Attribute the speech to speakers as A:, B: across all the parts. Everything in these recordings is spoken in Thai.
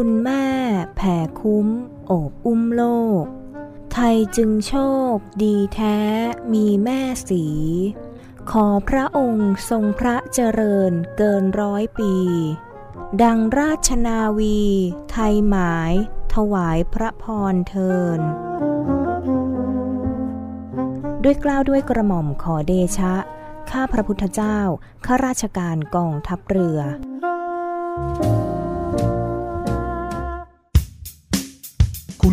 A: คุณแม่แผ่คุ้ม โอบอุ้มโลก ไทยจึงโชค ดีแท้มีแม่สี ขอพระองค์ทรงพระเจริญเกินร้อยปี ดังราชนาวี ไทยหมาย ถวายพระพรเทินด้วยกล้าวด้วยกระหม่อมขอเดชะ ข้าพระพุทธเจ้า ข้าราชการกองทัพเรือ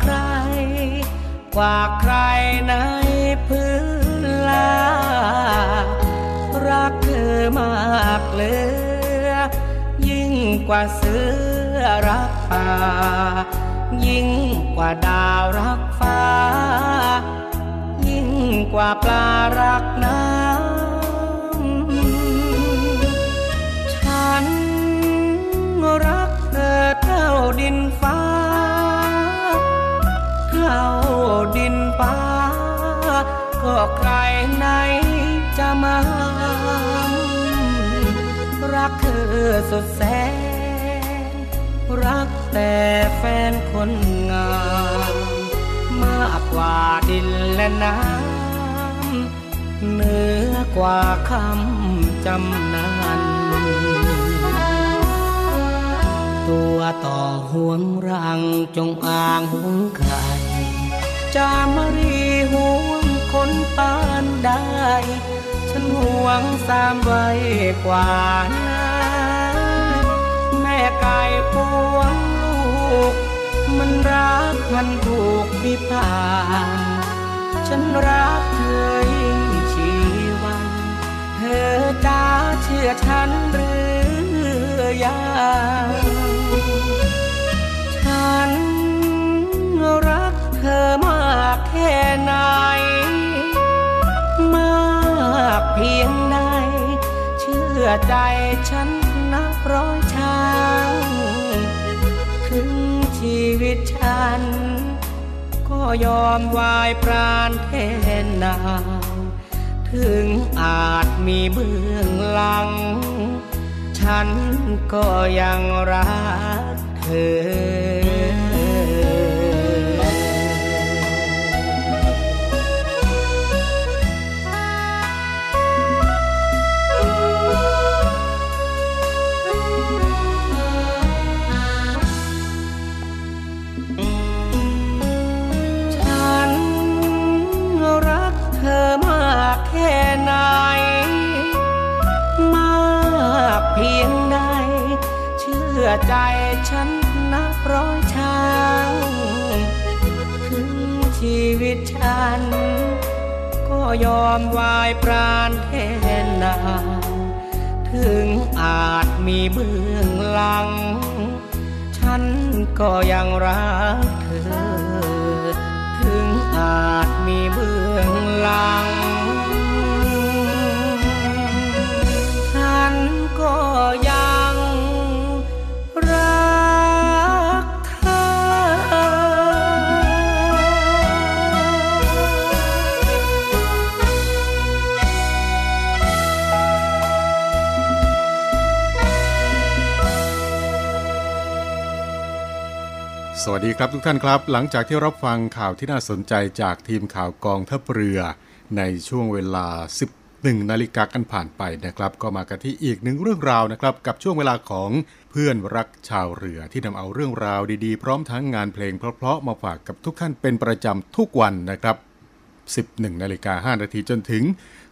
B: ใคร กว่าใครในพื้นลา รักเธอมากเหลือ ยิ่งกว่าเสือรักป่า ยิ่งกว่าดาวรักฟ้า ยิ่งกว่าปลารักน้ำ ฉันรักเธอเท่าดินฟ้า ฟ้า ก็ใครไหนจะมา รักเธอสุดแสน รักแต่แฟนคนงาม มากกว่าดินและน้ำเหนือกว่าคำจำนานตัวต่อห่วงรังจงอ่างห่วงข่ จามรีห่วงคนปานได้ ฉันห่วงสามไว้กว่านั้นแม่ไก่พวงลูก มันรักมันถูกวิพานฉันรักเธอยิ่งชีวัน เธอจ้าเชื่อฉันหรือยังฉันรัก เธอมากแค่ไหน มากเพียงใด เชื่อใจฉันนับร้อยช้างถึงชีวิตฉัน ก็ยอมวายปราณแทนนางถึงอาจมีเบื้องหลัง ฉันก็ยังรักเธอ อใจฉันนับร้อยช้างถึงชีวิตฉัน ก็ยอมวายปราณแทนนางถึงอาจมีเบื้องหลัง ฉันก็ยังรักเธอ ถึงอาจมีเบื้องหลัง ฉันก็ยัง
C: สวัสดีครับทุกท่านครับ หลังจากที่รับฟังข่าวที่น่าสนใจจากทีมข่าวกองทัพเรือในช่วงเวลา 11 นาฬิกากันผ่านไปนะครับ ก็มากันที่อีกหนึ่งเรื่องราวนะครับ กับช่วงเวลาของเพื่อนรักชาวเรือที่นำเอาเรื่องราวดีๆ พร้อมทั้งงานเพลงเพราะๆมาฝากกับทุกท่านเป็นประจำทุกวันนะครับ 11 นาฬิกา 5 นาทีจนถึง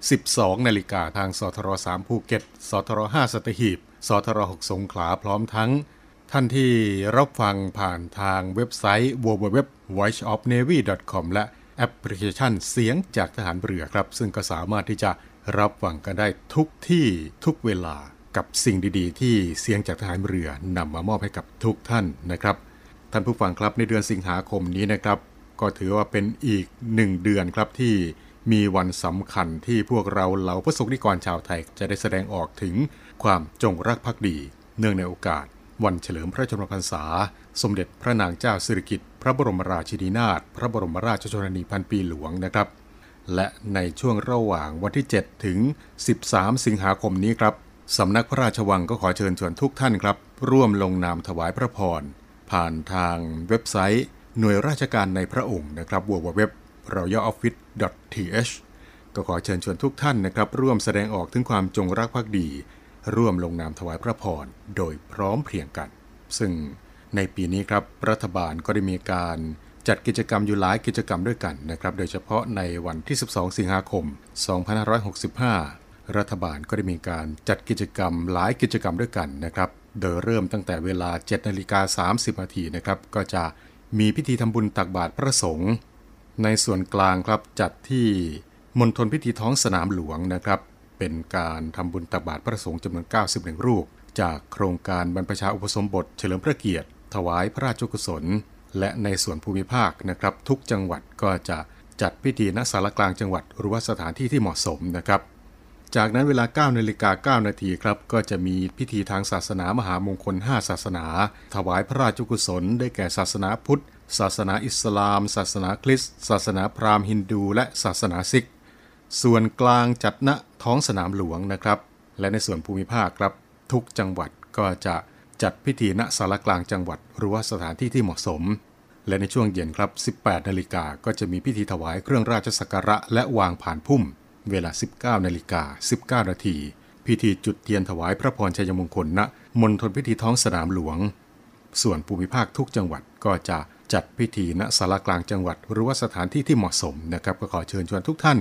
C: 12 นาฬิกาทางสทร3ภูเก็ตสทร5สัตหีบสทร6สงขลาพร้อมทั้ง ท่านที่รับฟังผ่านทางเว็บไซต์ www.voiceofnavy.com และแอปพลิเคชันเสียงจากทหารเรือครับ ซึ่งก็สามารถที่จะรับฟังกันได้ทุกที่ทุกเวลากับสิ่งดีๆ ที่เสียงจากทหารเรือนำมามอบให้กับทุกท่านนะครับ ท่านผู้ฟังครับในเดือนสิงหาคมนี้นะครับ ก็ถือว่าเป็นอีกหนึ่งเดือนครับที่มีวันสำคัญที่พวกเราเหล่าพระสงฆ์นิกรชาวไทย จะได้แสดงออกถึงความจงรักภักดี เนื่องในโอกาส วันเฉลิมพระชนมพรรษา สมเด็จพระนางเจ้าสิริกิติ์พระบรมราชินีนาถพระบรมราชชนนีพันปีหลวงนะครับ และในช่วงระหว่างวันที่ 7 ถึง 13 สิงหาคมนี้ครับสำนักพระราชวังก็ขอเชิญชวนทุกท่านครับ ร่วมลงนามถวายพระพร ผ่านทางเว็บไซต์ หน่วยราชการในพระองค์นะครับ www royaloffice.th ก็ขอเชิญชวนทุกท่านนะครับ ร่วมแสดงออกถึงความจงรักภักดี ร่วมลงนามถวายพระพรโดยพร้อมเพรียงกัน ซึ่งในปีนี้ครับรัฐบาลก็ได้มีการจัดกิจกรรมอยู่หลายกิจกรรมด้วยกันนะครับ โดยเฉพาะในวันที่ 12 สิงหาคม 2565 รัฐบาลก็ได้มีการจัดกิจกรรมหลายกิจกรรมด้วยกันนะครับ โดยเริ่มตั้งแต่เวลา 7 นาฬิกา 30 นาทีนะครับ ก็จะมีพิธีทำบุญตักบาตรพระสงฆ์ในส่วนกลางครับจัดที่มณฑลพิธีท้องสนามหลวงนะครับ เป็นการทำบุญตักบาตรพระสงฆ์จำนวน 91 รูป จากโครงการบรรพชาอุปสมบทเฉลิมพระเกียรติ ถวายพระราชกุศล และในส่วนภูมิภาคนะครับ ทุกจังหวัดก็จะจัดพิธีณศาลกลางจังหวัดหรือว่าสถานที่ที่เหมาะสมนะครับ จากนั้นเวลา 9นาฬิกา9นาทีครับ ก็จะมีพิธีทางศาสนามหามงคล 5 ศาสนา ถวายพระราชกุศล ได้แก่ศาสนาพุทธ ศาสนาอิสลาม ศาสนาคริสต์ ศาสนาพราหมณ์ฮินดู และศาสนาซิก ส่วนกลางจัดณ ท้องสนามหลวงนะครับ และในส่วนภูมิภาคครับ ทุกจังหวัดก็จะจัดพิธีณศาลกลางจังหวัดหรือว่าสถานที่ที่เหมาะสม และในช่วงเย็นครับ 18 นาฬิกาก็จะมีพิธีถวายเครื่องราชสักการะ และวางผ่านพุ่ม เวลา 19 นาฬิกา 19 นาที พิธีจุดเทียนถวายพระพรชัยมงคลณมณฑลพิธีท้องสนามหลวง ส่วนภูมิภาคทุกจังหวัดก็จะจัดพิธีณศาลากลางจังหวัด หรือว่าสถานที่ที่เหมาะสมนะครับ ก็ขอเชิญชวนทุกท่าน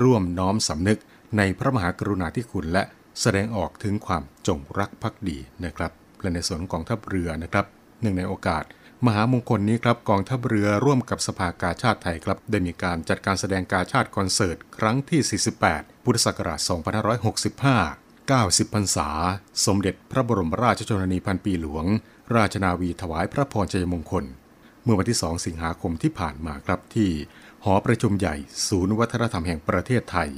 C: ร่วมน้อมสำนึก ในพระมหากรุณาธิคุณและแสดงออกถึงความจงรักภักดีนะครับและในส่วนของกองทัพเรือนะครับเนื่งในโอกาส มหามงคลนี้ครับกองทัพเรือร่วมกับสภากาชาติไทยครับได้มีการจัดการแสดงกาชาติคอนเสิร์ต ครั้งที่ 48 พุทธศักราช 2565 90พรรษา สมเด็จพระบรมราชชนนีพันปีหลวง ราชนาวีถวายพระพรชัยมงคล เมื่อวันที่ 2 สิงหาคมที่ผ่านมาครับที่ หอประชุมใหญ่ ศูนย์วัฒนธรรมแห่งประเทศไทย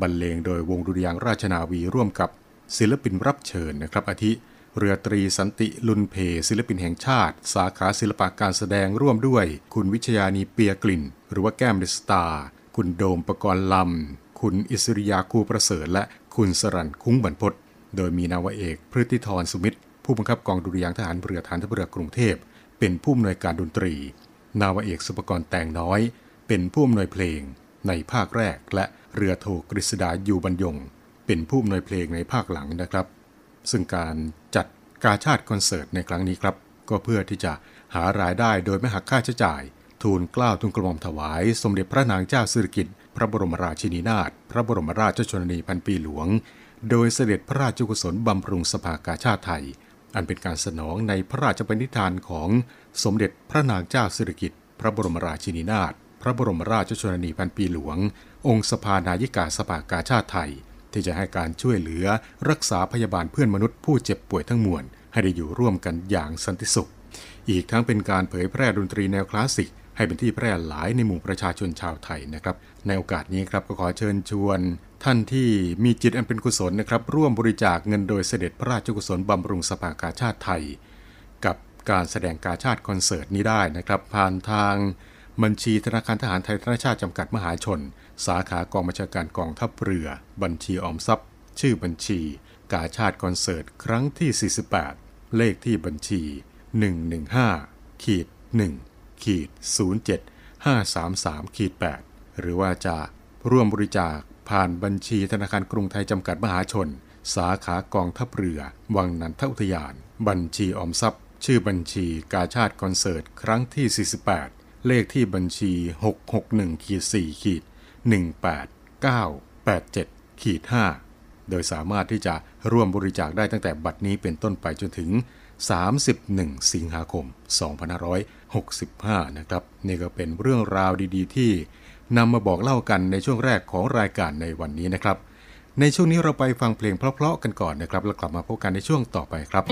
C: บรรเลงโดยวงดุริยางราชนาวีร่วมกับศิลปินรับเชิญนะครับ อาทิ เรือตรีสันติลุนเพ ศิลปินแห่งชาติ สาขาศิลปะการแสดงร่วมด้วย คุณวิชยานีเปียกลิ่น หรือว่าแก้มเดสตาร์คุณโดมประกรณ์ลำ คุณอิสริยาคูประเสริฐ และคุณสรันคุ้งบรรพตโดยมีนาวเอกพฤติธรสุมิตร ผู้บังคับกองดุริยางทหารเรือฐานทัพเรือกรุงเทพ เป็นผู้อำนวยการดนตรี นาวเอกสุปกรณ์แต่งน้อย เป็นผู้อำนวยเพลง ในภาคแรกและเรือโทกฤษดาอยู่บรรยง เป็นผู้อำนวยเพลงในภาคหลังนะครับ ซึ่งการจัดกาชาติคอนเสิร์ตในครั้งนี้ครับ ก็เพื่อที่จะหารายได้โดยไม่หักค่าใช้จ่าย ทูลเกล้าทูลกระหม่อมถวาย สมเด็จพระนางเจ้าสิริกิติ์พระบรมราชินีนาถพระบรมราชชนนีพันปีหลวง โดยเสด็จพระราชกุศลบำรุงสภากาชาติไทย อันเป็นการสนองในพระราชปณิธานของสมเด็จพระนางเจ้าสิริกิติ์พระบรมราชินีนาถ พระบรมราชชนนีพันปีหลวง องค์สภานายิกาสภากาชาติไทย ที่จะให้การช่วยเหลือรักษาพยาบาลเพื่อนมนุษย์ผู้เจ็บป่วยทั้งมวล ให้ได้อยู่ร่วมกันอย่างสันติสุข อีกทั้งเป็นการเผยแพร่ดนตรีแนวคลาสสิก ให้เป็นที่แพร่หลายในหมู่ประชาชนชาวไทยนะครับ ในโอกาสนี้ครับก็ขอเชิญชวน ท่านที่มีจิตอันเป็นกุศลนะครับร่วมบริจาคเงินโดยเสด็จพระราชกุศลบำรุงสภากาชาติไทย กับการแสดงกาชาติคอนเสิร์ตนี้ได้นะครับ ผ่านทาง บัญชีธนาคารทหารไทยธนชาติจำกัดมหาชน สาขากองบัญชาการกองทัพเรือ บัญชีออมทรัพย์ ชื่อบัญชี กาชาติคอนเสิร์ต ครั้งที่ 48 เลขที่บัญชี 115ขีด1ขีด07 533ขีด8หรือว่าจะร่วมบริจาคผ่านบัญชีธนาคารกรุงไทยจำกัดมหาชน สาขากองทัพเรือ วังนันทอุทยาน บัญชีออมทรัพย์ ชื่อบัญชีกาชาติคอนเสิร์ต ครั้งที่ 48 เลขที่บัญชี 661ขีด4ขีด18987ขีด5โดยสามารถที่จะร่วมบริจาคได้ตั้งแต่บัดนี้เป็นต้นไปจนถึง 31 สิงหาคม 2565 นะครับ นี่ก็เป็นเรื่องราวดีๆ ที่นำมาบอกเล่ากันในช่วงแรกของรายการในวันนี้นะครับ ในช่วงนี้เราไปฟังเพลงเพราะๆกันก่อนนะครับ แล้วกลับมาพบกันในช่วงต่อไปครับ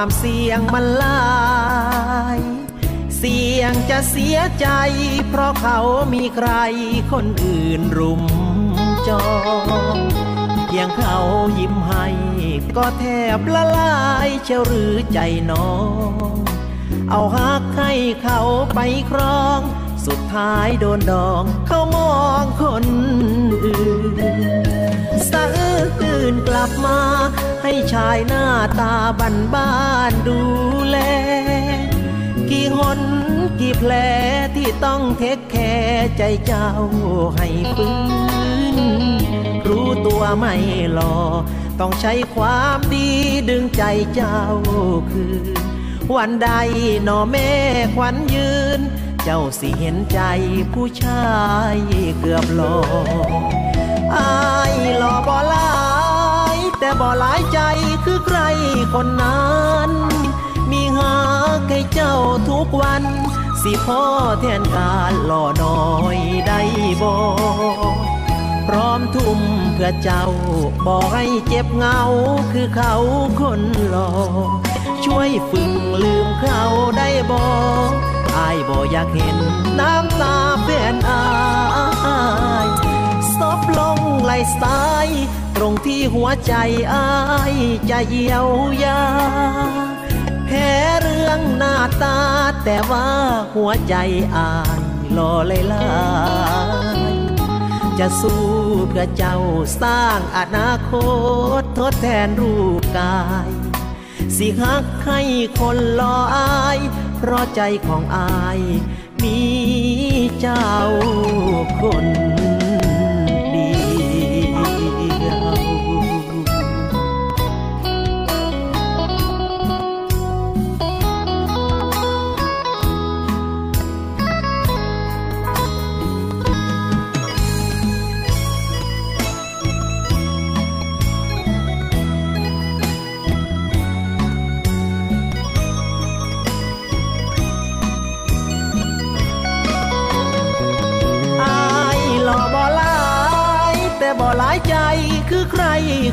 D: ความเสี่ยงมันลาย เสี่ยงจะเสียใจ เพราะเขามีใครคนอื่นรุมจองเพียงเขายิ้มให้ ก็แทบละลายเชียวหรือใจน้อง เอาหักให้เขาไปครอง สุดท้ายโดนดองเขามองคนอื่นสะอื้นกลับมาให้ชายหน้าตา บันบ้านดูแล กี่หนกี่แผลที่ต้องเทคแคร์ใจเจ้าให้ฟื้น รู้ตัวไม่หลอต้องใช้ความดีดึงใจเจ้าคืน วันใดนอแม่ควันยืน เจ้าสิเห็นใจผู้ชายเกือบหลออายหล่อบ่หลา แต่บ่หลายใจคือใครคนนั้น มีหาให้เจ้าทุกวัน สิพ่อแทนการหล่อน้อยได้บ่พร้อมทุ่มเพื่อเจ้าบอกให้เจ็บเงาคือเขาคนหล่อช่วยฝึกลืมเขาได้บ่อายบ่อยากเห็นน้ำตาเพื่อนอาย บลงไหลสาย ตรงที่หัวใจอายจะเยียวยาแพ้เรื่องหน้าตา แต่ว่าหัวใจอายหล่อเลยลาย จะสู้เพื่อเจ้าสร้างอนาคต ทดแทนรูปกาย สิหักให้คนรออาย เพราะใจของอาย มีเจ้าคน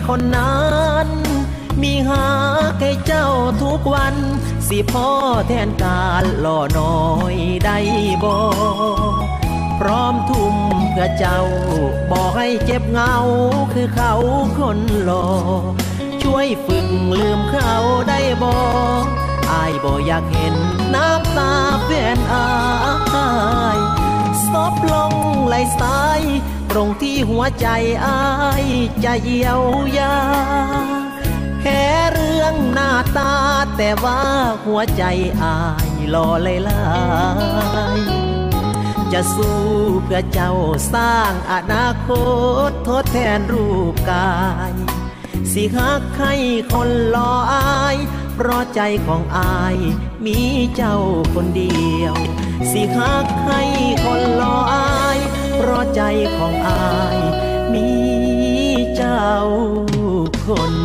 D: คนนั้น มีหาให้เจ้าทุกวัน สิพ่อแทนการหล่อน้อยได้บ่พร้อมทุ่มเพื่อเจ้า บอกให้เจ็บเงาคือเขาคนหล่อช่วยฝึกลืมเขาได้บ่อายบ่อยากเห็นน้ำตาแฟนอายซบลงไหลสา ตรงที่หัวใจอายจะเยียวยาแค่เรื่องหน้าตาแต่ว่าหัวใจอายรอเลยลายจะสู้เพื่อเจ้าสร้างอนาคตทดแทนรูปกาย สิหักให้คนรออายเพราะใจของอายมีเจ้าคนเดียว สิหักให้คนรออาย เพราะใจของอายมีเจ้าคน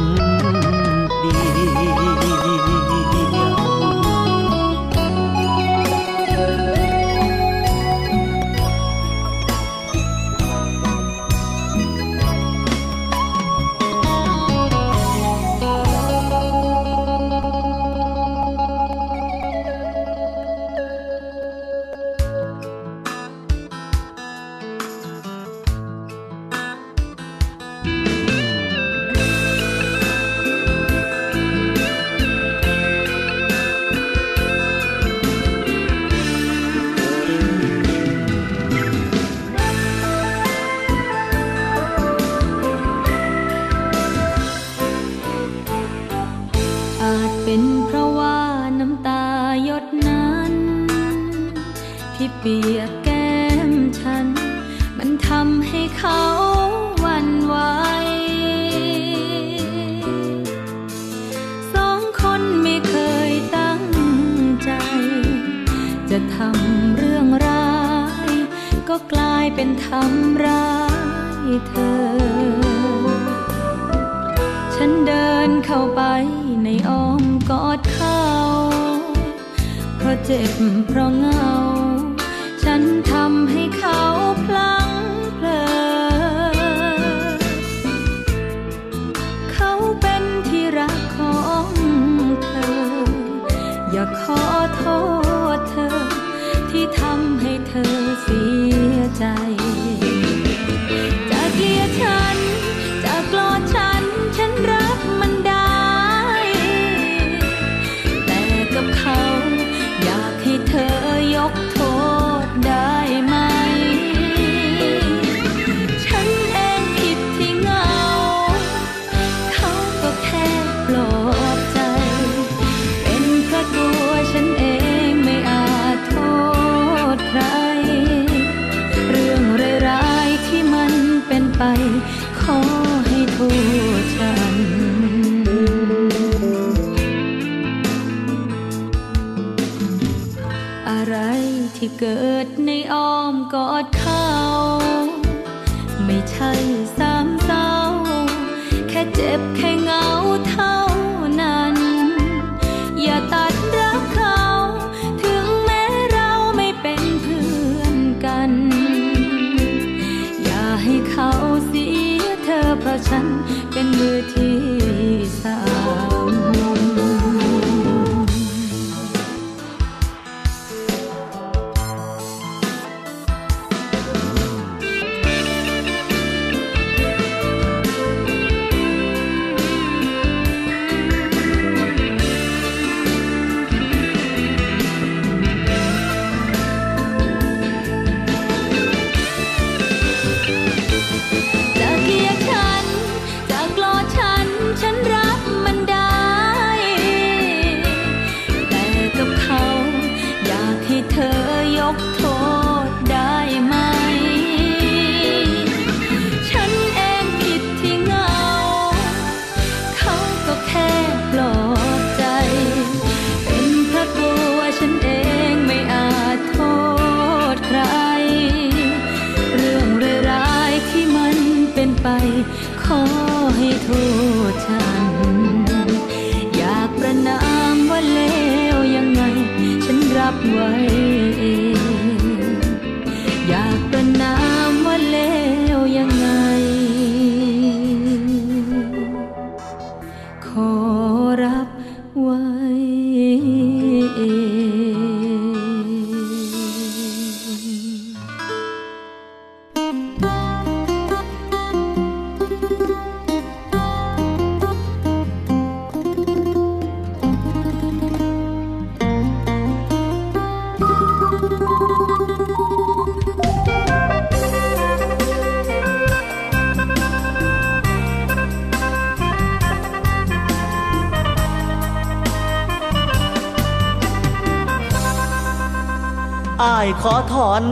D: ำ
E: เรื่องร้าย ก็กลายเป็นทำร้ายเธอ ฉันเดินเข้าไปในอ้อมกอดเขาเพราะเจ็บเพราะเหงา ฉันทำให้เขาพลาด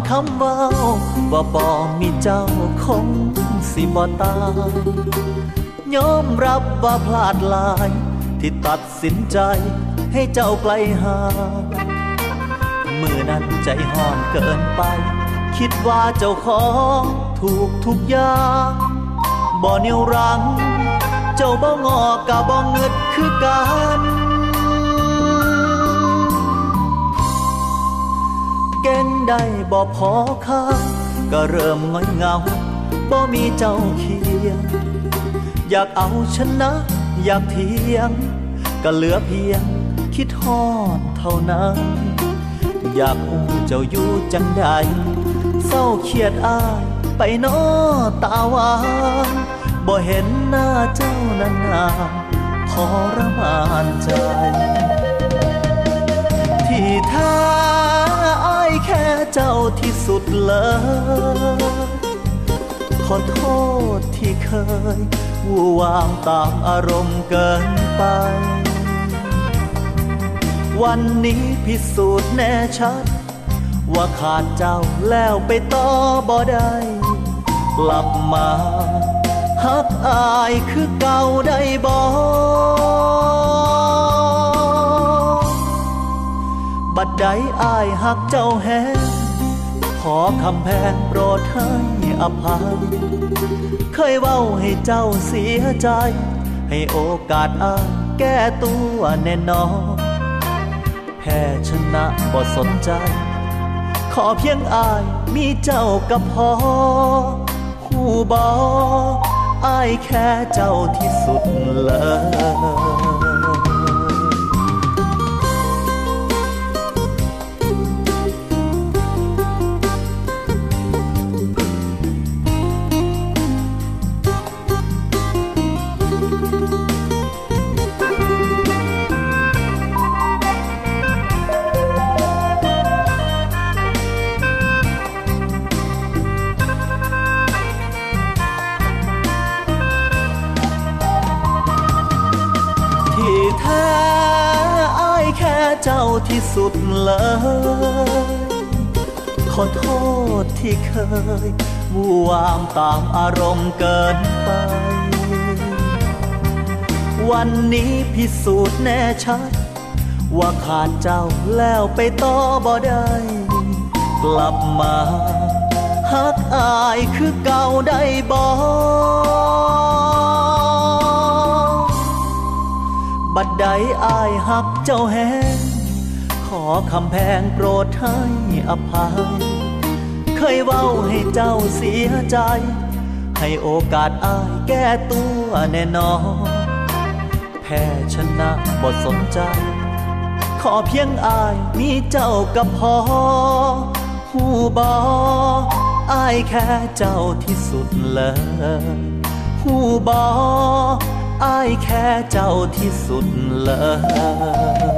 E: คำ
F: ว่าว่าบ่มีเจ้าคงสิบ่ตายยอมรับว่าพลาดหลาย ที่ตัดสินใจให้เจ้าไกลห่างมือนั้นใจห่อนเกินไป คิดว่าเจ้าของถูกทุกอย่างบ่นิ้วรัง เจ้าบ่งอกกะบ่เงิดคือกัน เก่งได้บ่พอค่าก็เริ่มง่อยเงาบ่มีเจ้าเคียง อยากเอาชนะ อยากเทียง ก็เหลือเพียง คิดฮอดเท่านั้น อยากอู้เจ้าอยู่จังใดเศร้าเครียดอายไปนอตาหวานบ่เห็นหน้าเจ้านานๆทรมานใจ ที่ท้อายแค่เจ้าที่สุดเลย ขอโทษที่เคยวู่วามตามอารมณ์เกินไป วันนี้พิสูจน์แน่ชัด ว่าขาดเจ้าแล้วไปต่อบ่ได้กลับมาฮักอายคือเก่าได้บ่ ใดอายหักเจ้าแฮขอคำแพงโปรดให้อภัย เคยเว้าให้เจ้าเสียใจ ให้โอกาสอายแก้ตัวแน่นอนแพ้ชนะบ่สนใจ ขอเพียงอายมีเจ้ากับพอหูบออายแค่เจ้าที่สุดเลย ที่สุดเลย ขอโทษที่เคยวูวามตามอารมณ์เกินไป วันนี้พิสูจน์แน่ชัด ว่าขาดเจ้าแล้วไปต่อบ่ได้ กลับมาฮักอายคือเก่าได้บ่บัดใดอายหักเจ้าแหง อคำแพงโปรดให้อภัย เคยเว้าให้เจ้าเสียใจ ให้โอกาสอายแก้ตัวแน่นอน แพ้ชนะบทสนใจ ขอเพียงอายมีเจ้ากับพอ หูบออายแค่เจ้าที่สุดเลยหูบออายแค่เจ้าที่สุดเลย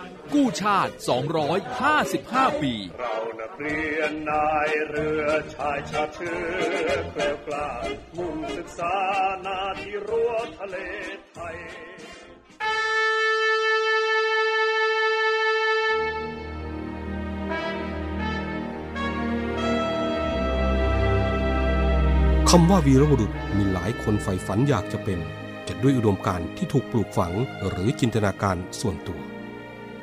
G: กู้ชาติ 255 ปี
H: เรานักเรียนนายเรือชายชาเชื้อเกลียวกล้ามุ่งศึกษานาที่รั้วทะเลไทย
I: คำว่าวีรบุรุษมีหลายคนใฝ่ฝันอยากจะเป็น จะด้วยอุดมการณ์ที่ถูกปลูกฝังหรือจินตนาการส่วนตัว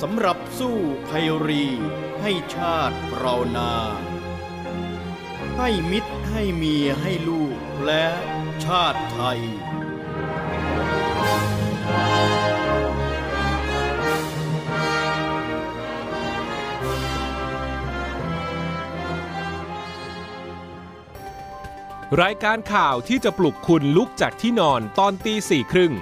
J: สำหรับสู้ภัยรีให้ชาติเรานา ให้มิตรให้เมียให้ลูกและชาติไทย
K: รายการข่าวที่จะปลุกคุณลุกจากที่นอนตอนตีสี่ครึ่ง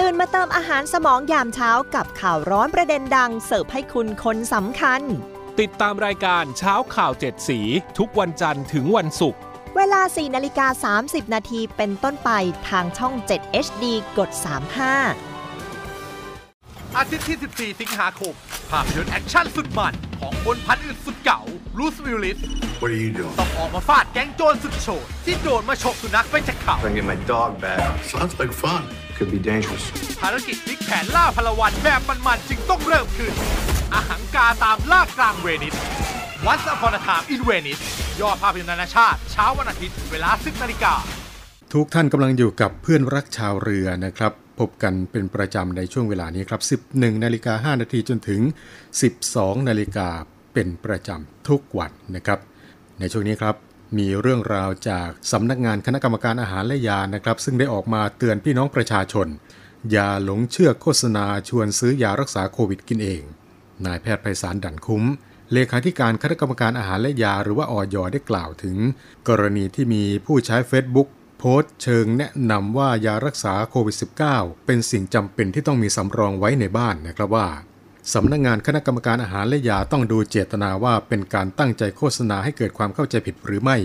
L: ตื่นมาเติมอาหารสมองยามเช้ากับข่าวร้อนประเด็นดัง เสิร์ฟให้คุณคนสำคัญ
K: ติดตามรายการเช้าข่าวเจ็ดสี ทุกวันจันทร์ถึงวันศุกร์
L: เวลา 4นาฬิกา 30 นาทีเป็นต้นไปทางช่อง 7 HD กด 35
M: อาทิตย์ที่ 14 สิงหาคม ภาพยนตร์แอคชั่นสุดมัน ของคนพันธุ์อึดสุดเก๋ารูสวิลลิส
N: What are you doing?
M: ต้องออกมาฟาดแก๊งโจรสุดโฉดที่โดนมาฉกสุนัขไปจากเขา
N: Trying to get my dog back. Sounds like fun. Could be dangerous.
M: ภารกิจพลิกแผนล่าพลวันแบบมันๆจึงต้องเริ่มขึ้น อาหังกาตามล่ากลางเวนิส Once Upon a Time in Venice ยอดภาพยนตร์นานาชาติ เช้าวันอาทิตย์ เวลา 10นาฬิกา
C: ทุกท่านกำลังอยู่กับเพื่อนรักชาวเรือนะครับ พบกันเป็นประจำในช่วงเวลานี้ครับ 11นาฬิกา5นาทีจนถึง 12นาฬิกาเป็นประจำทุกวันนะครับ ในช่วงนี้ครับ มีเรื่องราวจากสำนักงานคณะกรรมการอาหารและยานะครับ ซึ่งได้ออกมาเตือนพี่น้องประชาชน อย่าหลงเชื่อโฆษณาชวนซื้อยารักษาโควิดกินเอง นายแพทย์ไพศาลดันคุ้ม เลขาธิการคณะกรรมการอาหารและยาหรือว่าออยได้กล่าวถึง กรณีที่มีผู้ใช้ Facebook โพสต์เชิงแนะนำว่ายารักษาโควิด -19 เป็นสิ่งจำเป็นที่ต้องมีสำรองไว้ในบ้านนะครับว่า สำนักงงานคณะกรรมการอาหารและยาต้องดูเจตนาว่าเป็นการตั้งใจโฆษณาให้เกิดความเข้าใจผิดหรือไม่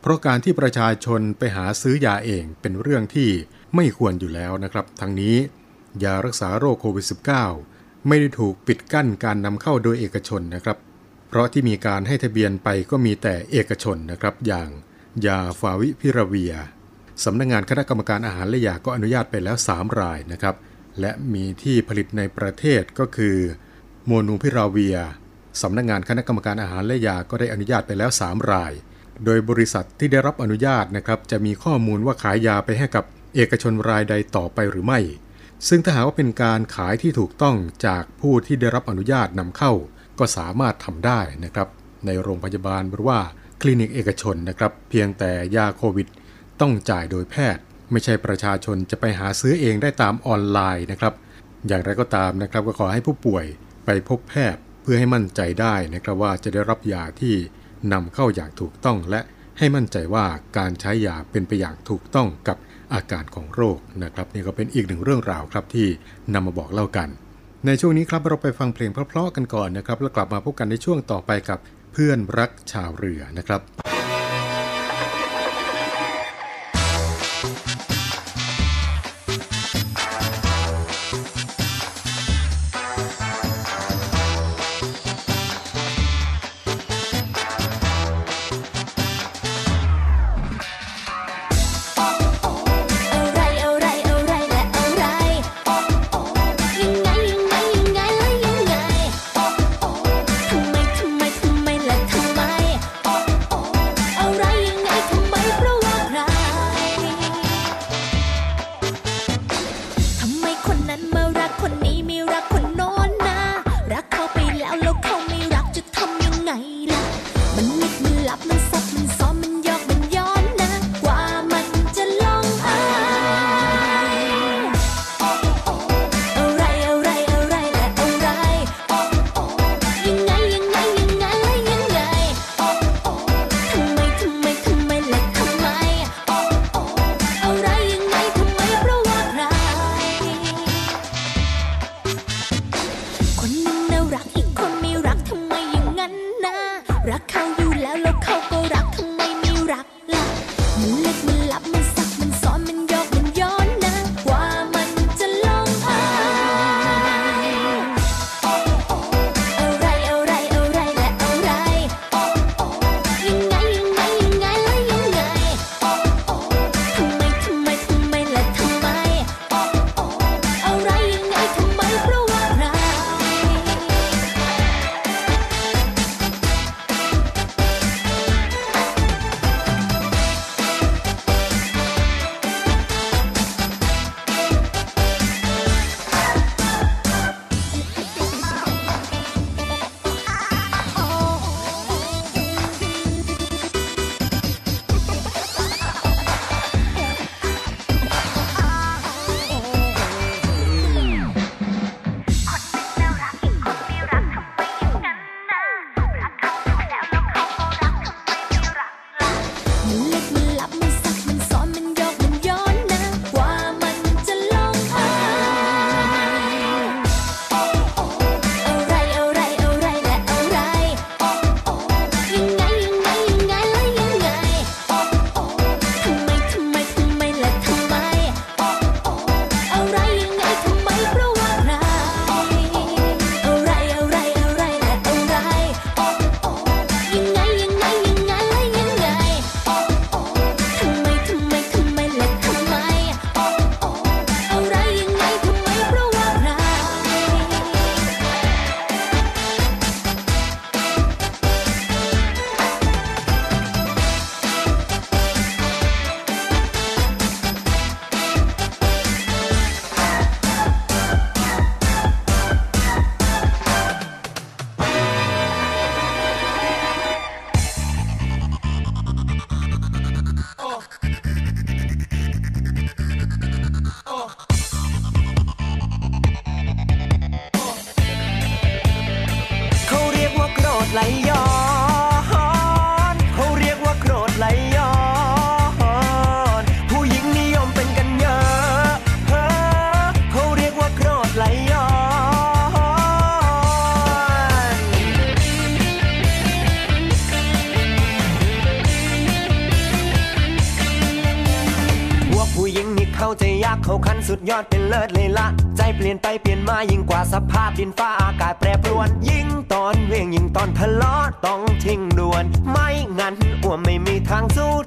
C: เพราะการที่ประชาชนไปหาซื้อยาเองเป็นเรื่องที่ไม่ควรอยู่แล้วนะครับ ทั้งนี้ ยารักษาโรคโควิด -19 ไม่ได้ถูกปิดกั้นการนำเข้าโดยเอกชนนะครับ เพราะที่มีการให้ทะเบียนไปก็มีแต่เอกชนนะครับ อย่างยาฟาวิพิราเวียสำนักงงานคณะกรรมการอาหารและยาก็อนุญาตไปแล้ว 3 รายนะครับ และมีที่ผลิตในประเทศก็คือโมนูพิราเวียสำนักงงานคณะกรรมการอาหารและยาก็ได้อนุญาตไปแล้ว 3 ราย โดยบริษัทที่ได้รับอนุญาตนะครับจะมีข้อมูลว่าขายยาไปให้กับเอกชนรายใดต่อไปหรือไม่ ซึ่งถ้าหากว่าเป็นการขายที่ถูกต้องจากผู้ที่ได้รับอนุญาตนำเข้า ก็สามารถทำได้นะครับ ในโรงพยาบาลหรือว่าคลินิกเอกชนนะครับ เพียงแต่ยาโควิด ต้องจ่ายโดยแพทย์ ไม่ใช่ประชาชนจะไปหาซื้อเองได้ตามออนไลน์นะครับ อย่างไรก็ตามนะครับก็ขอให้ผู้ป่วยไปพบแพทย์เพื่อให้มั่นใจได้นะครับว่าจะได้รับยาที่นำเข้าอย่างถูกต้อง และให้มั่นใจว่าการใช้ยาเป็นไปอย่างถูกต้องกับอาการของโรคนะครับนี่ก็เป็นอีกหนึ่งเรื่องราวครับที่นำมาบอกเล่ากัน ในช่วงนี้ครับเราไปฟังเพลงเพราะๆกันก่อนนะครับ แล้วกลับมาพบกันในช่วงต่อไปกับเพื่อนรักชาวเรือนะครับ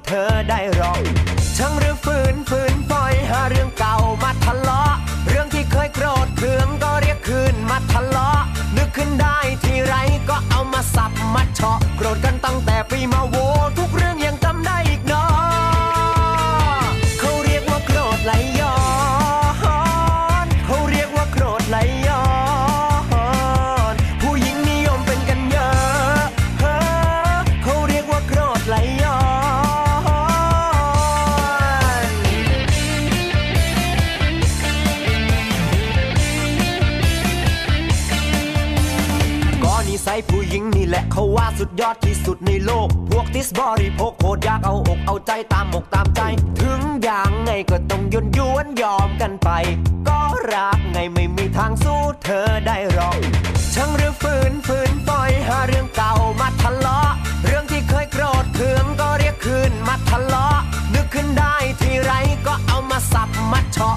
O: เธอได้รอกช่างหรือฝืนฝืนปล่อยหาเรื่องเก่ามาทะเลาะ เรื่องที่เคยโกรธเคืองก็เรียกคืนมาทะเลาะ นึกขึ้นได้ทีไรก็เอามาสับมาเฉาะโกรธกันตั้งแต่ปีมาโว สบริโพกโคตรยากเอาอกเอาใจตามอกตามใจ ถึงอย่างไงก็ต้องยนยวนยอมกันไป ก็รักไงไม่มีทางสู้เธอได้หรอกช่างหรือฝืนฝืนปล่อยหาเรื่องเก่ามาทะเลาะ เรื่องที่เคยโกรธเคืองก็เรียกคืนมาทะเลาะนึกขึ้นได้ทีไรก็เอามาสับมาเฉาะ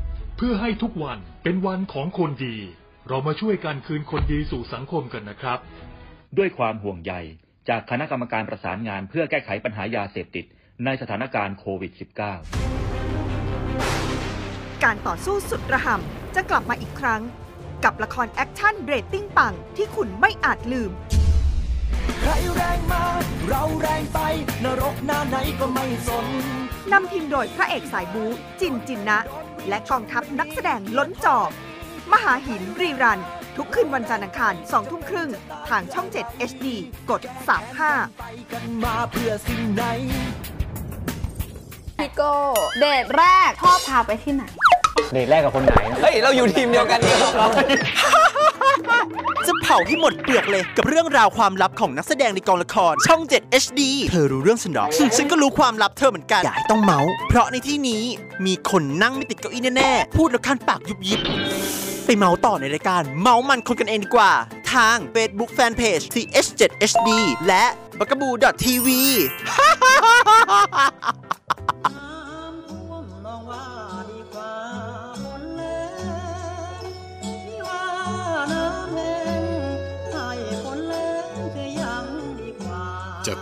P: พื่อให้ทุกวันเป็นวันของคนดี เรามาช่วยกันคืนคนดีสู่สังคมกันนะครับ
Q: ด้วยความห่วงใยจากคณะกรรมการประสานงานเพื่อแก้ไขปัญหายาเสพติดในสถานการณ์โควิด -19
L: การต่อสู้สุดระห่ำจะกลับมาอีกครั้ง กับละครแอคชั่นเรตติ้งปังที่คุณไม่อาจลืม
O: ใครแรงมา เราแรงไป นรกหน้าไหนก็ไม่สน
L: นำทีมโดยพระเอกสายบู๊ จินจินนะ และกองทัพนักแสดงล้นจอมหาหินรีรัน ทุกคืนวันจันทร์อังคารสองทุ่มครึ่ง ทางช่อง 7 HD กด 35
O: กันมาเพื่อสิ่งไหน
R: พี่โก้เดทแรกชอบพาไปที่ไหน
S: เดทแรกกับคนไหน เฮ้ย เราอยู่ทีมเดียวกันนี่เรา
T: จะเผาให้หมดเปลือกเลยกับเรื่องราวความลับของนักแสดงในกองละคร ช่อง 7 HD เธอรู้เรื่องฉันหรอ ฉันก็รู้ความลับเธอเหมือนกัน อย่าให้ต้องเมาส์เพราะในที่นี้มีคนนั่งไม่ติดเก้าอี้แน่ๆ พูดแล้วคันปากยุบยิบ ไปเมาส์ต่อในรายการ เมาส์มันคนกันเองดีกว่า ทาง Facebook Fanpage TH7HD และ b a g a b o o TV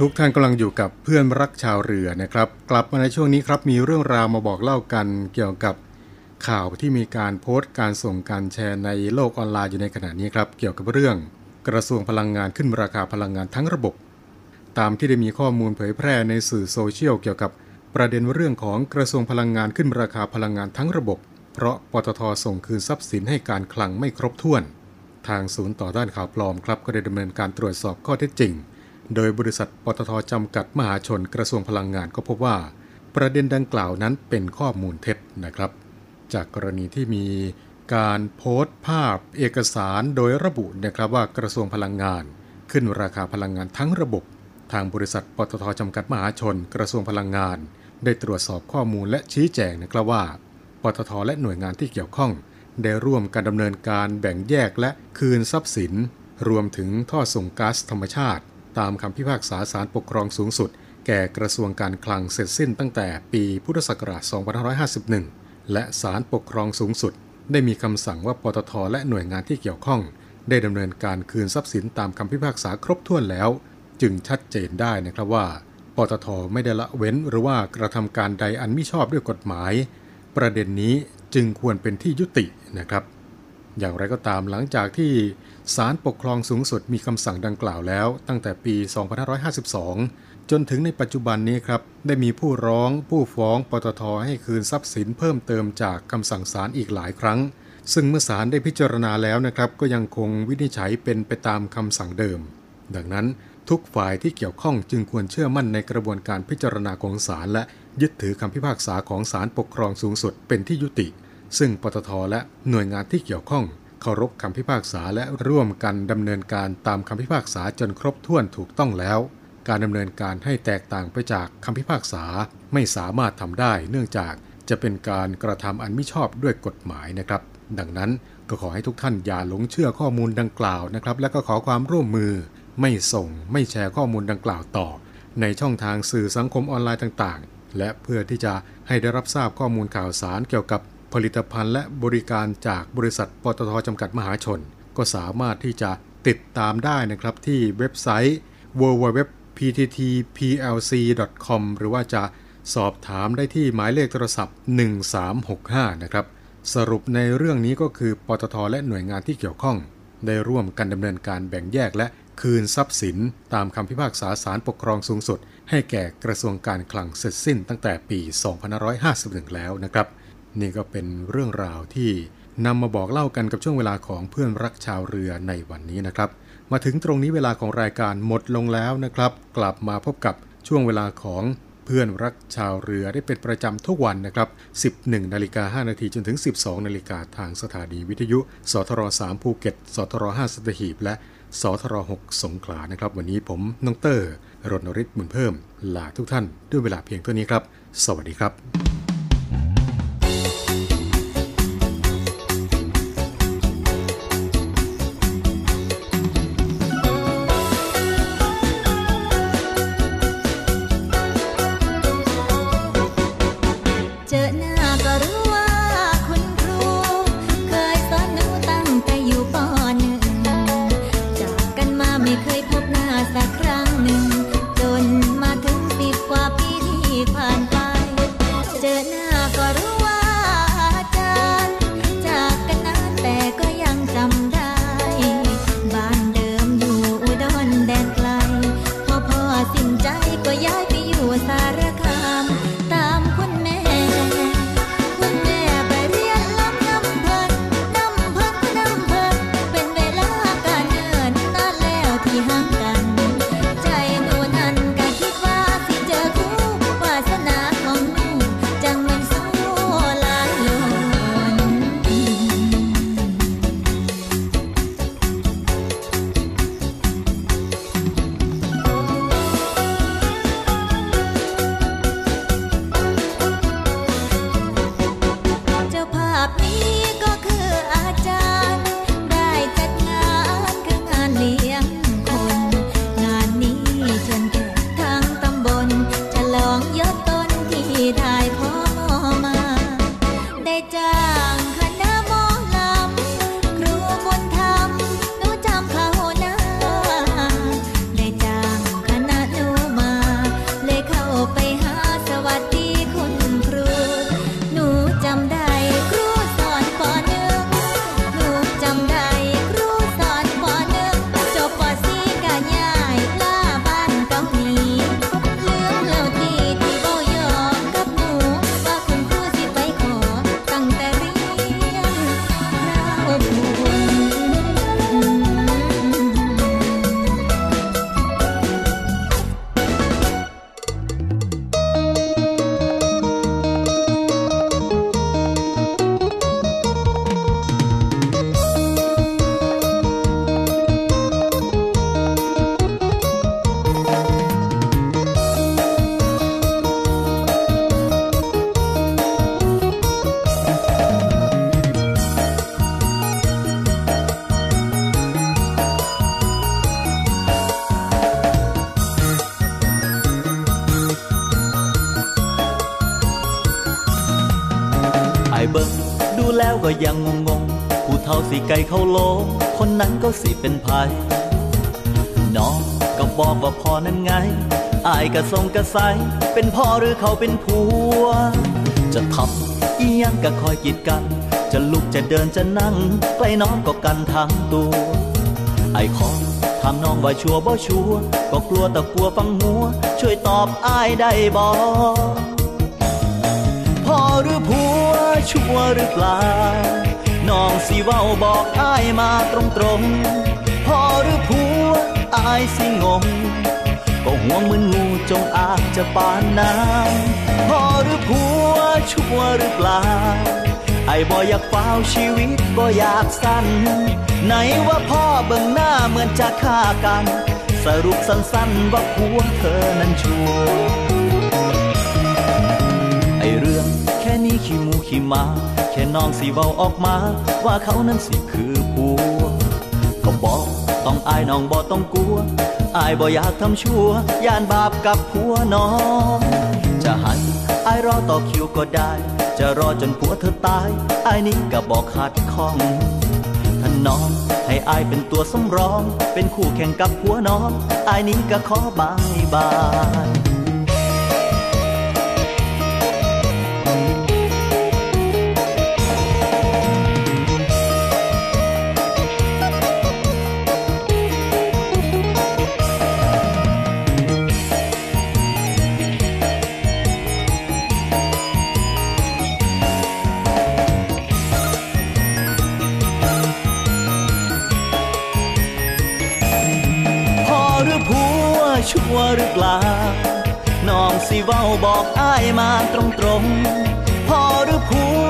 C: ทุกท่านกำลังอยู่กับเพื่อนรักชาวเรือนะครับ กลับมาในช่วงนี้ครับมีเรื่องราวมาบอกเล่ากันเกี่ยวกับข่าวที่มีการโพสต์การส่งการแชร์ในโลกออนไลน์อยู่ในขณะนี้ครับ เกี่ยวกับเรื่องกระทรวงพลังงานขึ้นราคาพลังงานทั้งระบบ ตามที่ได้มีข้อมูลเผยแพร่ในสื่อโซเชียลเกี่ยวกับประเด็นเรื่องของกระทรวงพลังงานขึ้นราคาพลังงานทั้งระบบ เพราะปตทส่งคืนทรัพย์สินให้การคลังไม่ครบถ้วน ทางศูนย์ต่อต้านข่าวปลอมครับก็ได้ดำเนินการตรวจสอบข้อเท็จจริง โดยบริษัทปตทจำกัดมหาชนกระทรวงพลังงานก็พบว่า ประเด็นดังกล่าวนั้นเป็นข้อมูลเท็จนะครับ จากกรณีที่มีการโพสต์ภาพเอกสารโดยระบุนะครับว่ากระทรวงพลังงาน ขึ้นราคาพลังงานทั้งระบบ ทางบริษัทปตทจำกัดมหาชน กระทรวงพลังงาน ได้ตรวจสอบข้อมูลและชี้แจงนะครับว่าปตทและหน่วยงานที่เกี่ยวข้อง ได้ร่วมกันดำเนินการแบ่งแยกและคืนทรัพย์สิน รวมถึงท่อส่งก๊าซธรรมชาติ ตามคำพิพากษาศาลปกครองสูงสุด แก่กระทรวงการคลังเสร็จสิ้นตั้งแต่ปีพุทธศักราช 2551 และศาลปกครองสูงสุด ได้มีคำสั่งว่าปตทและหน่วยงานที่เกี่ยวข้อง ได้ดำเนินการคืนทรัพย์สินตามคำพิพากษาครบถ้วนแล้ว จึงชัดเจนได้นะครับว่าปตทไม่ได้ละเว้นหรือว่ากระทำการใดอันมิชอบด้วยกฎหมาย ประเด็นนี้จึงควรเป็นที่ยุตินะครับ อย่างไรก็ตามหลังจากที่ศาลปกครองสูงสุดมีคำสั่งดังกล่าวแล้วตั้งแต่ปี 2552 จนถึงในปัจจุบันนี้ครับ ได้มีผู้ร้องผู้ฟ้องปตทให้คืนทรัพย์สินเพิ่มเติมจากคำสั่งศาลอีกหลายครั้ง ซึ่งเมื่อศาลได้พิจารณาแล้วนะครับ ก็ยังคงวินิจฉัยเป็นไปตามคำสั่งเดิม ดังนั้นทุกฝ่ายที่เกี่ยวข้องจึงควรเชื่อมั่นในกระบวนการพิจารณาของศาลและยึดถือคำพิพากษาของศาลปกครองสูงสุดเป็นที่ยุติ ซึ่งปตทและหน่วยงานที่เกี่ยวข้องเคารพคำพิพากษาและร่วมกันดำเนินการตามคำพิพากษาจนครบถ้วนถูกต้องแล้ว การดำเนินการให้แตกต่างไปจากคำพิพากษาไม่สามารถทำได้ เนื่องจากจะเป็นการกระทำอันมิชอบด้วยกฎหมายนะครับ ดังนั้นก็ขอให้ทุกท่านอย่าหลงเชื่อข้อมูลดังกล่าวนะครับ และก็ขอความร่วมมือ ไม่ส่ง ไม่แชร์ข้อมูลดังกล่าวต่อ ในช่องทางสื่อสังคมออนไลน์ต่างๆ และเพื่อที่จะให้ได้รับทราบข้อมูลข่าวสารเกี่ยวกับ ผลิตภัณฑ์และบริการจากบริษัทปตทจำกัดมหาชน ก็สามารถที่จะติดตามได้นะครับที่เว็บไซต์ www.pttplc.com หรือว่าจะสอบถามได้ที่หมายเลขโทรศัพท์ 1365 นะครับ สรุปในเรื่องนี้ก็คือปตทและหน่วยงานที่เกี่ยวข้อง ได้ร่วมกันดำเนินการแบ่งแยกและคืนทรัพย์สินตามคำพิพากษาศาลปกครองสูงสุด ให้แก่กระทรวงการคลังเสร็จสิ้นตั้งแต่ปี 2551 แล้วนะครับ นี่ก็เป็นเรื่องราวที่นำมาบอกเล่ากันกับช่วงเวลาของเพื่อนรักชาวเรือในวันนี้นะครับ มาถึงตรงนี้เวลาของรายการหมดลงแล้วนะครับ กลับมาพบกับช่วงเวลาของเพื่อนรักชาวเรือได้เป็นประจำทุกวันนะครับ 11 นาฬิกา5นาทีจนถึง 12 นาฬิกาทางสถานีวิทยุ สทร3ภูเก็ต สทร5สตหีบ และสทร6สงขลานะครับ วันนี้ผมน้องเตอร์รณฤทธิ์บุญเพิ่ม ลาทุกท่านด้วยเวลาเพียงเท่านี้ครับ สวัสดีครับ
E: ก็ยังงงงผู้เฒ่า
F: สิไก่เข้าโล คนนั้นก็สิเป็นภัยน้องก็บอกว่าพ่อนั้นไง อายก็ทรงกระใส เป็นพ่อหรือเขาเป็นผัว จะทำอียังก็คอยกีดกัน จะลุกจะเดินจะนั่ง ใกล้น้องก็กันทั้งตัว ไอ้ขอถามน้องว่าชัวบ่ชัว ก็กลัวแต่กลัวฟังหัว ช่วยตอบอายได้บ่พ่อหรือผัว ชัวหรือเปล่า น้องสิเว้าบอกอายมาตรงตรงๆพ่อหรือผัวอายสิงง ก็ห่วงเหมือนงูจงอางจะปานน้ำพ่อหรือผัวชัวหรือเปล่า ไอ้บ่อยากเฝ้าชีวิตบ่อยากสั้น ไหนว่าพ่อเบิ่งหน้าเหมือนจะฆ่ากัน สรุปสั้นๆว่าผัวเธอนั้นชัว ขี้มูขี้มา แค่น้องสิเว้าออกมา ว่าเขานั้นสิคือผัวก็บอกต้องอายน้องบ่ต้องกลัว อายบ่อยากทำชั่ว ย่านบาปกับผัวน้อง จะให้อายรอต่อคิวก็ได้ จะรอจนผัวเธอตาย อายนี้ก็บอกขัดข้องท่านน้องให้อายเป็นตัวสำรอง เป็นคู่แข่งกับผัวน้อง อายนี้ก็ขอบายบาย ชัวหรือเปล่าน้องสิเว้าบอกอายมาตรงตรงๆพ่อหรือผัว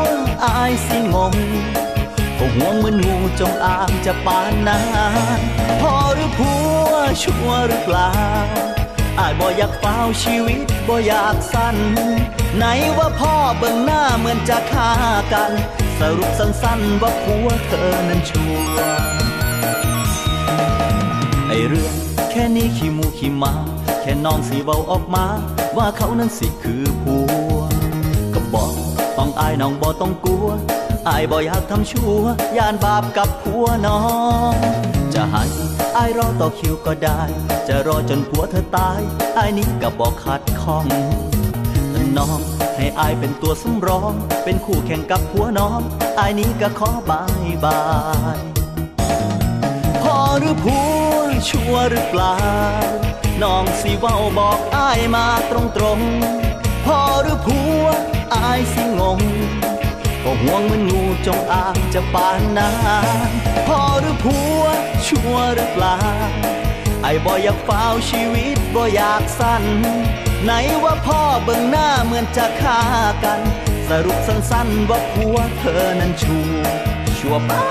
F: อายสิงงก็ห่วงเหมือนงูจงอางจะปานนานพ่อหรือผัวชัวหรือเปล่าอายบ่อยากเฝ้าชีวิตบ่อยากสั้นไหนว่าพ่อเบิ่งหน้าเหมือนจะฆ่ากัน สรุปสั้นๆว่าผัวเธอนั้นชัวไอเรื่อง แค่นี้ขี้มูขี้มา แค่น้องสีเบาออกมา ว่าเขานั้นสิคือผัวก็บอกต้องอายน้องบ่ต้องกลัวอายบ่อยากทำชั่วยานบาปกับผัวน้อง จะให้อายรอต่อคิวก็ได้ จะรอจนผัวเธอตายอายนี้ก็บอกขัดข้องน้องให้อายเป็นตัวสำรอง เป็นคู่แข่งกับผัวน้องอายนี้ก็ขอบายบายพอหรือผัว ชัวหรือเปล่า น้องสิเว้าบอกอายมาตรงตรงๆพ่อหรือผัวอายสิงง ก็ห่วงเหมือนงูจงอางจะปานนานพ่อหรือผัวชัวหรือเปล่า ไอ้บ่อยากเฝ้าชีวิตบ่อยากสั้นไหนว่าพ่อเบิ่งหน้าเหมือนจะฆ่ากัน สรุปสั้นๆว่าผัวเธอนั้นชัวชัวป้า